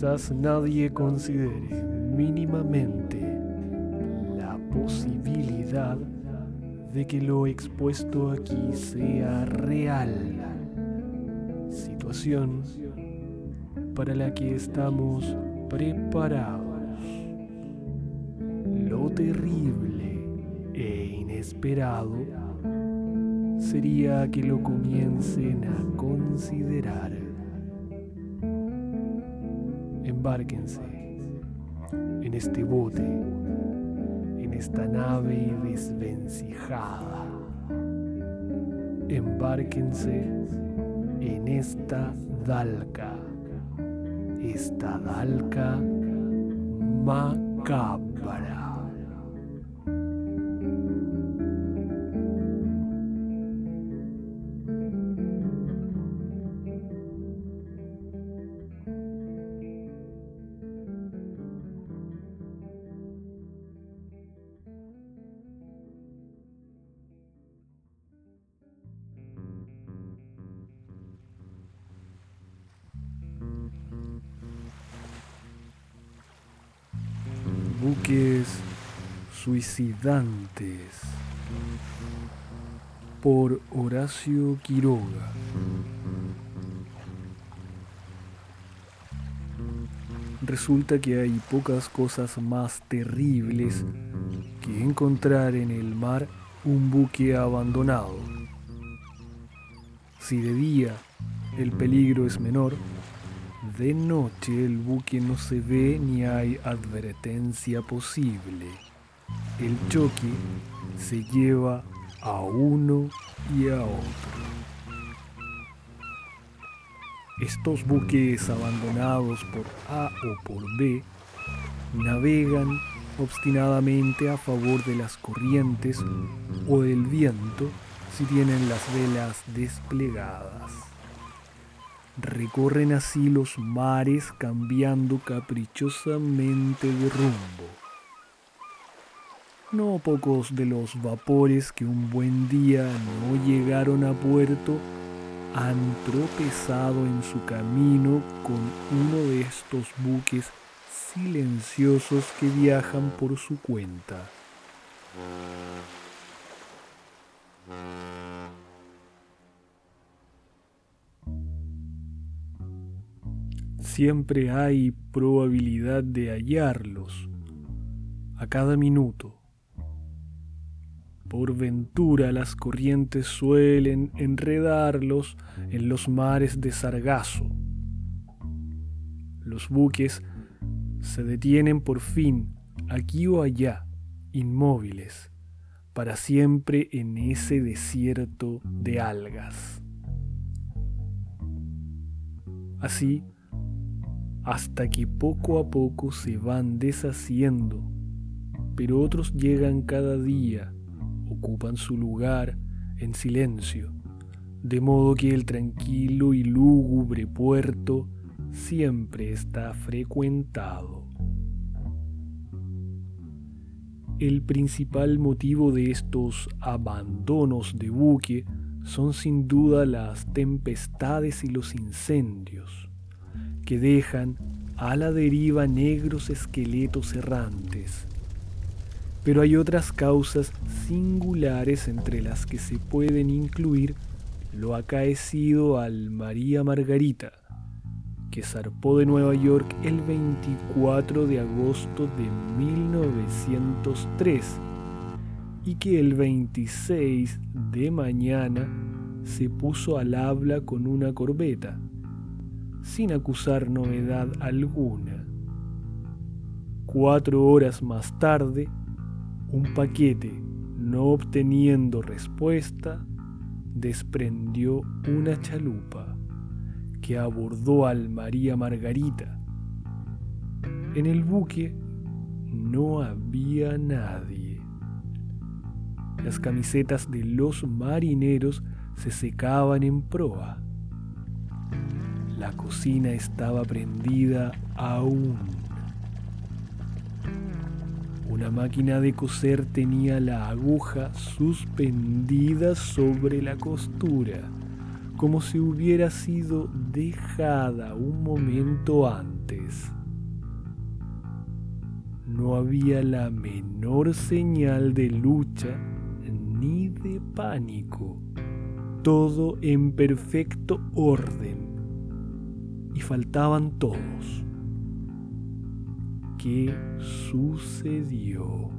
quizás nadie considere mínimamente la posibilidad de que lo expuesto aquí sea real. Situación para la que estamos preparados. Lo terrible e inesperado sería que lo comiencen a considerar. Embárquense en este bote, en esta nave desvencijada. Embárquense en esta dalca, esta dalca macabra. Buques suicidantes por Horacio Quiroga. Resulta que hay pocas cosas más terribles que encontrar en el mar un buque abandonado. Si de día el peligro es menor, de noche el buque no se ve ni hay advertencia posible. El choque se lleva a uno y a otro. Estos buques abandonados por A o por B navegan obstinadamente a favor de las corrientes o del viento si tienen las velas desplegadas. Recorren así los mares cambiando caprichosamente de rumbo. No pocos de los vapores que un buen día no llegaron a puerto han tropezado en su camino con uno de estos buques silenciosos que viajan por su cuenta. Siempre hay probabilidad de hallarlos a cada minuto. Por ventura las corrientes suelen enredarlos en los mares de sargazo. Los buques se detienen por fin aquí o allá, inmóviles, para siempre en ese desierto de algas. Así, hasta que poco a poco se van deshaciendo, pero otros llegan cada día, ocupan su lugar en silencio, de modo que el tranquilo y lúgubre puerto siempre está frecuentado. El principal motivo de estos abandonos de buque son sin duda las tempestades y los incendios que dejan a la deriva negros esqueletos errantes. Pero hay otras causas singulares entre las que se pueden incluir lo acaecido al María Margarita, que zarpó de Nueva York el 24 de agosto de 1903 y que el 26 de mañana se puso al habla con una corbeta sin acusar novedad alguna. Cuatro horas más tarde, un paquete, no obteniendo respuesta, desprendió una chalupa que abordó al María Margarita. En el buque no había nadie. Las camisetas de los marineros se secaban en proa. La cocina estaba prendida aún. Una máquina de coser tenía la aguja suspendida sobre la costura, como si hubiera sido dejada un momento antes. No había la menor señal de lucha ni de pánico, todo en perfecto orden. Y faltaban todos. ¿Qué sucedió?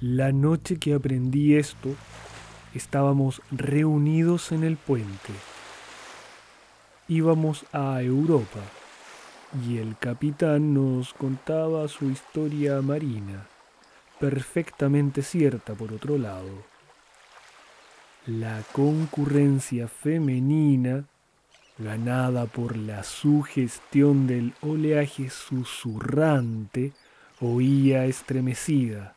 La noche que aprendí esto, estábamos reunidos en el puente. Íbamos a Europa y el capitán nos contaba su historia marina, perfectamente cierta por otro lado. La concurrencia femenina, ganada por la sugestión del oleaje susurrante, oía estremecida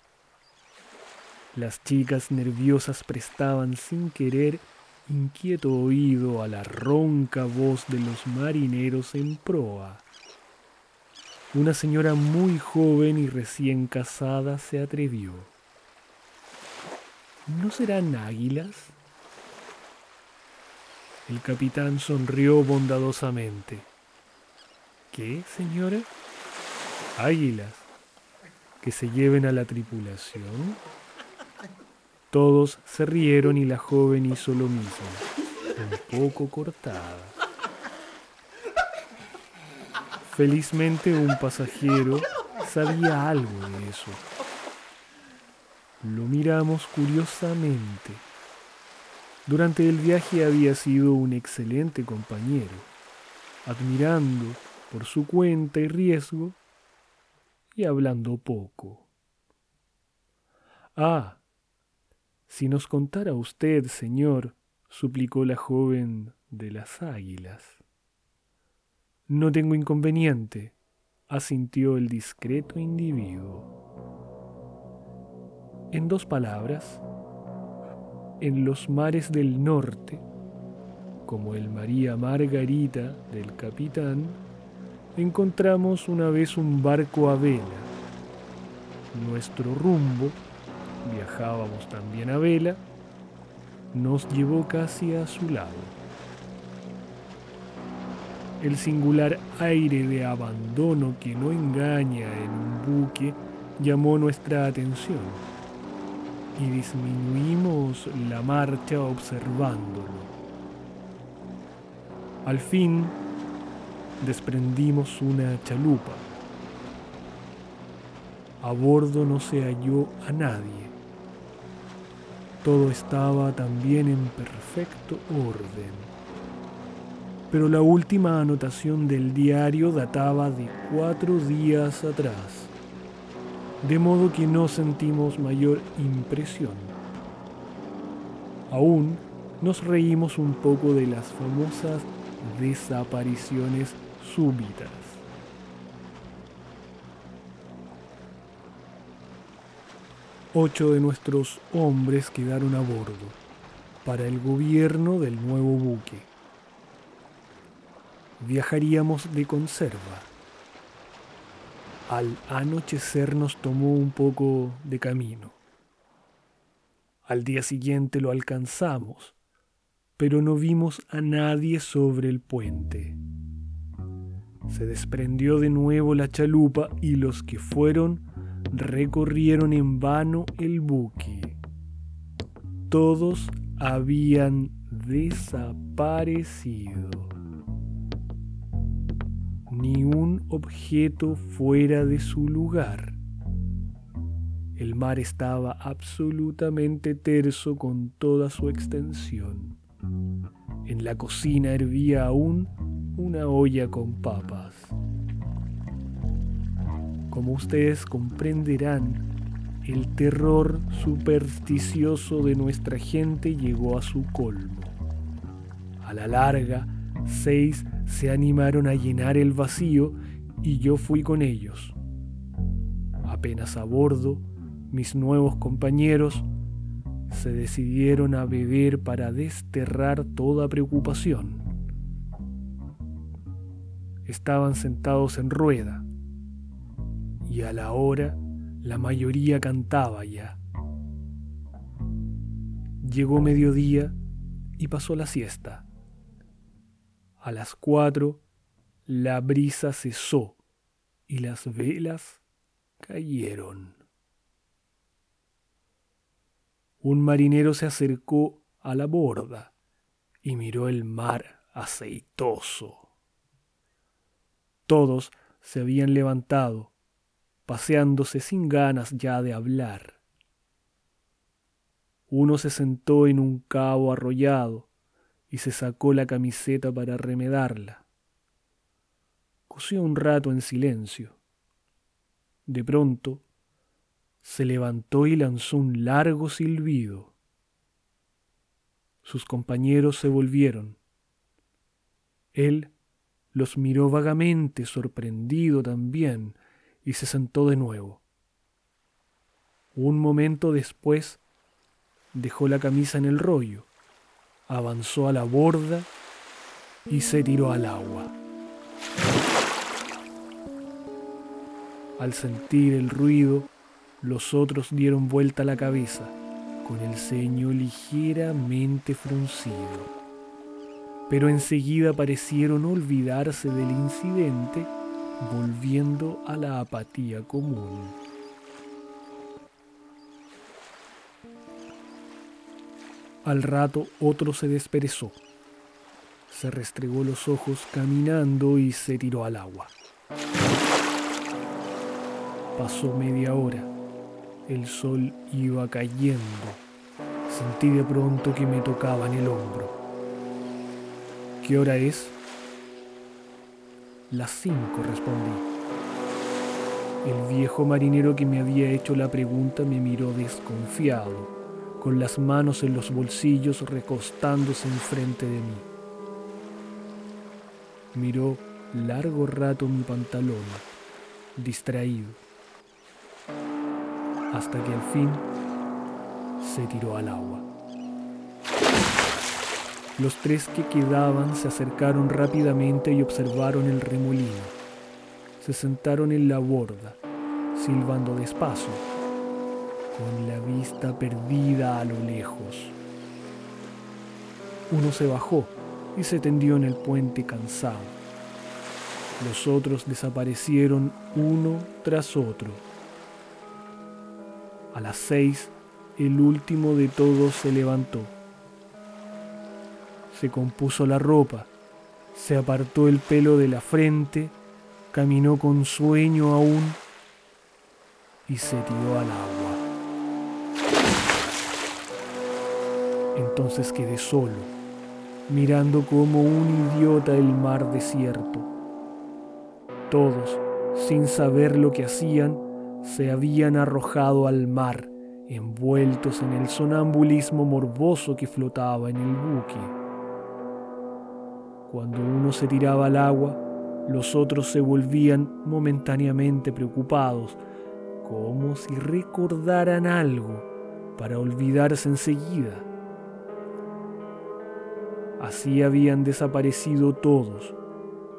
las chicas nerviosas prestaban sin querer inquieto oído a la ronca voz de los marineros en proa. Una señora muy joven y recién casada se atrevió. ¿No serán águilas? El capitán sonrió bondadosamente. ¿Qué, señora? Águilas. Que se lleven a la tripulación. Todos se rieron y la joven hizo lo mismo, un poco cortada. Felizmente un pasajero sabía algo de eso. Lo miramos curiosamente. Durante el viaje había sido un excelente compañero, admirando por su cuenta y riesgo y hablando poco. Ah, si nos contara usted, señor, suplicó la joven de las águilas. No tengo inconveniente, asintió el discreto individuo. En dos palabras, en los mares del norte, como el María Margarita del capitán, encontramos una vez un barco a vela. Nuestro rumbo viajábamos también a vela, nos llevó casi a su lado. El singular aire de abandono que no engaña en un buque llamó nuestra atención y disminuimos la marcha observándolo. Al fin desprendimos una chalupa. A bordo no se halló a nadie. Todo estaba también en perfecto orden. Pero la última anotación del diario databa de cuatro días atrás, de modo que no sentimos mayor impresión. Aún nos reímos un poco de las famosas desapariciones súbitas. Ocho de nuestros hombres quedaron a bordo para el gobierno del nuevo buque. Viajaríamos de conserva. Al anochecer nos tomó un poco de camino. Al día siguiente lo alcanzamos, pero no vimos a nadie sobre el puente. Se desprendió de nuevo la chalupa y los que fueron recorrieron en vano el buque. Todos habían desaparecido. Ni un objeto fuera de su lugar. El mar estaba absolutamente terso con toda su extensión. En la cocina hervía aún una olla con papas. Como ustedes comprenderán, el terror supersticioso de nuestra gente llegó a su colmo. A la larga, seis se animaron a llenar el vacío y yo fui con ellos. Apenas a bordo, mis nuevos compañeros se decidieron a beber para desterrar toda preocupación. Estaban sentados en rueda, y a la hora la mayoría cantaba ya. Llegó mediodía y pasó la siesta. A las cuatro la brisa cesó y las velas cayeron. Un marinero se acercó a la borda y miró el mar aceitoso. Todos se habían levantado, paseándose sin ganas ya de hablar. Uno se sentó en un cabo arrollado y se sacó la camiseta para remedarla. Cosió un rato en silencio. De pronto, se levantó y lanzó un largo silbido. Sus compañeros se volvieron. Él los miró vagamente, sorprendido también, y se sentó de nuevo. Un momento después dejó la camisa en el rollo, avanzó a la borda y se tiró al agua. Al sentir el ruido, los otros dieron vuelta la cabeza, con el ceño ligeramente fruncido pero enseguida parecieron olvidarse del incidente, volviendo a la apatía común. Al rato otro se desperezó, se restregó los ojos caminando y se tiró al agua. Pasó media hora, el sol iba cayendo, sentí de pronto que me tocaban el hombro. ¿Qué hora es? Las cinco, respondí. El viejo marinero que me había hecho la pregunta me miró desconfiado, con las manos en los bolsillos recostándose enfrente de mí. Miró largo rato mi pantalón, distraído, hasta que al fin se tiró al agua. Los tres que quedaban se acercaron rápidamente y observaron el remolino. Se sentaron en la borda, silbando despacio, con la vista perdida a lo lejos. Uno se bajó y se tendió en el puente cansado. Los otros desaparecieron uno tras otro. A las seis, el último de todos se levantó se compuso la ropa, se apartó el pelo de la frente, caminó con sueño aún y se tiró al agua. Entonces quedé solo, mirando como un idiota el mar desierto. Todos, sin saber lo que hacían, se habían arrojado al mar, envueltos en el sonambulismo morboso que flotaba en el buque. Cuando uno se tiraba al agua, los otros se volvían momentáneamente preocupados, como si recordaran algo para olvidarse enseguida. Así habían desaparecido todos,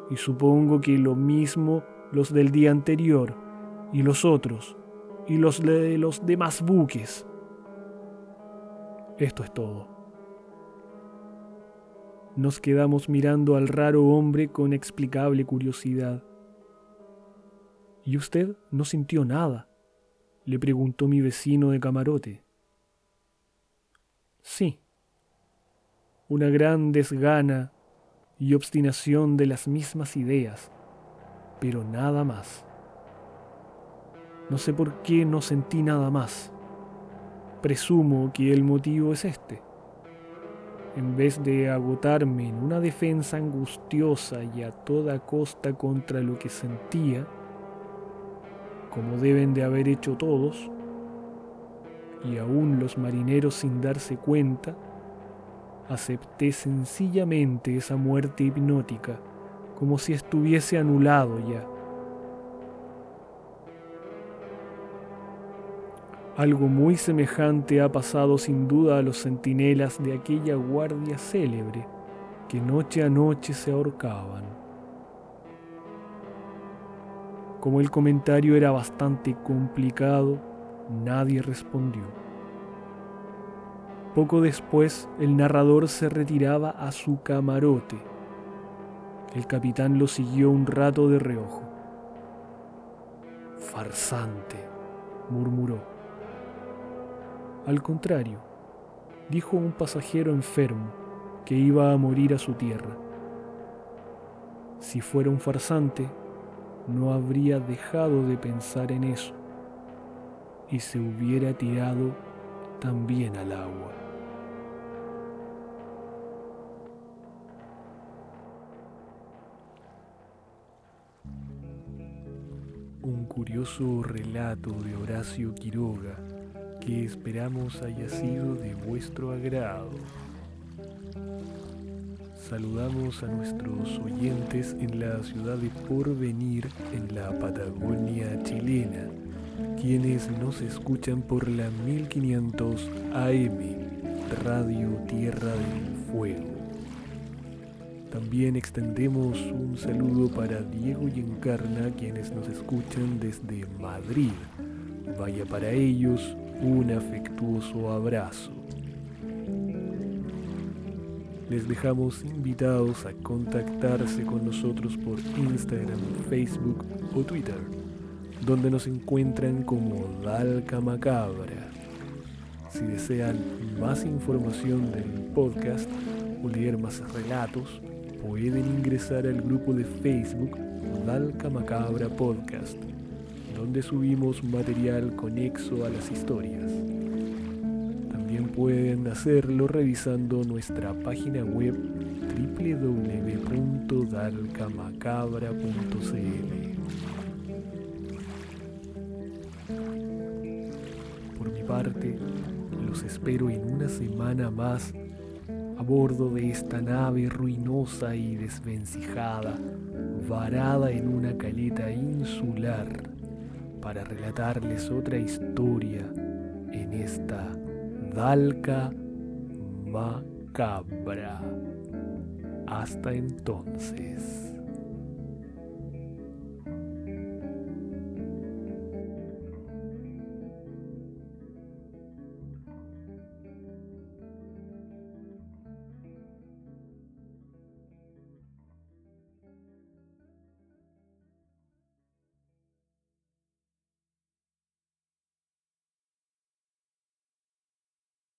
y supongo que lo mismo los del día anterior, y los otros, y los de los demás buques. Esto es todo. Nos quedamos mirando al raro hombre con explicable curiosidad. ¿Y usted no sintió nada? le preguntó mi vecino de camarote. Sí, una gran desgana y obstinación de las mismas ideas, pero nada más. No sé por qué no sentí nada más. Presumo que el motivo es este en vez de agotarme en una defensa angustiosa y a toda costa contra lo que sentía, como deben de haber hecho todos, y aún los marineros sin darse cuenta, acepté sencillamente esa muerte hipnótica, como si estuviese anulado ya. Algo muy semejante ha pasado sin duda a los centinelas de aquella guardia célebre que noche a noche se ahorcaban. Como el comentario era bastante complicado, nadie respondió. Poco después, el narrador se retiraba a su camarote. El capitán lo siguió un rato de reojo. Farsante, murmuró. Al contrario, dijo un pasajero enfermo que iba a morir a su tierra. Si fuera un farsante, no habría dejado de pensar en eso y se hubiera tirado también al agua. Un curioso relato de Horacio Quiroga que esperamos haya sido de vuestro agrado. Saludamos a nuestros oyentes en la ciudad de Porvenir, en la Patagonia chilena, quienes nos escuchan por la 1500 AM, Radio Tierra del Fuego. También extendemos un saludo para Diego y Encarna, quienes nos escuchan desde Madrid. Vaya para ellos un afectuoso abrazo. Les dejamos invitados a contactarse con nosotros por Instagram, Facebook o Twitter, donde nos encuentran como Dalca Macabra. Si desean más información del podcast o leer más relatos, pueden ingresar al grupo de Facebook Dalca Macabra Podcast, donde subimos material conexo a las historias pueden hacerlo revisando nuestra página web www.dalcamacabra.cl. Por mi parte, los espero en una semana más bordo de esta nave ruinosa y desvencijada, varada en una caleta insular, para relatarles otra historia en esta Dalca Macabra. Hasta entonces.